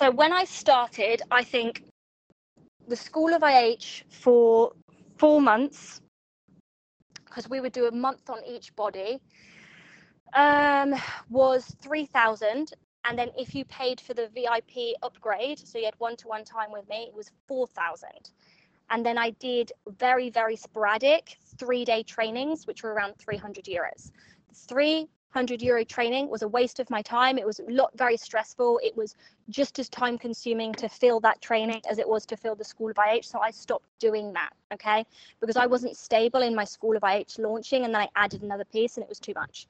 So when I started, I think the School of IH for four months, because we would do a month on each body, um, was 3,000. And then if you paid for the VIP upgrade, so you had one to one time with me, it was 4,000. And then I did very, very sporadic three day trainings, which were around 300 euros. Three 100 euro training was a waste of my time. It was a lot very stressful. It was just as time consuming to fill that training as it was to fill the School of IH. So I stopped doing that, okay? Because I wasn't stable in my School of IH launching and then I added another piece and it was too much.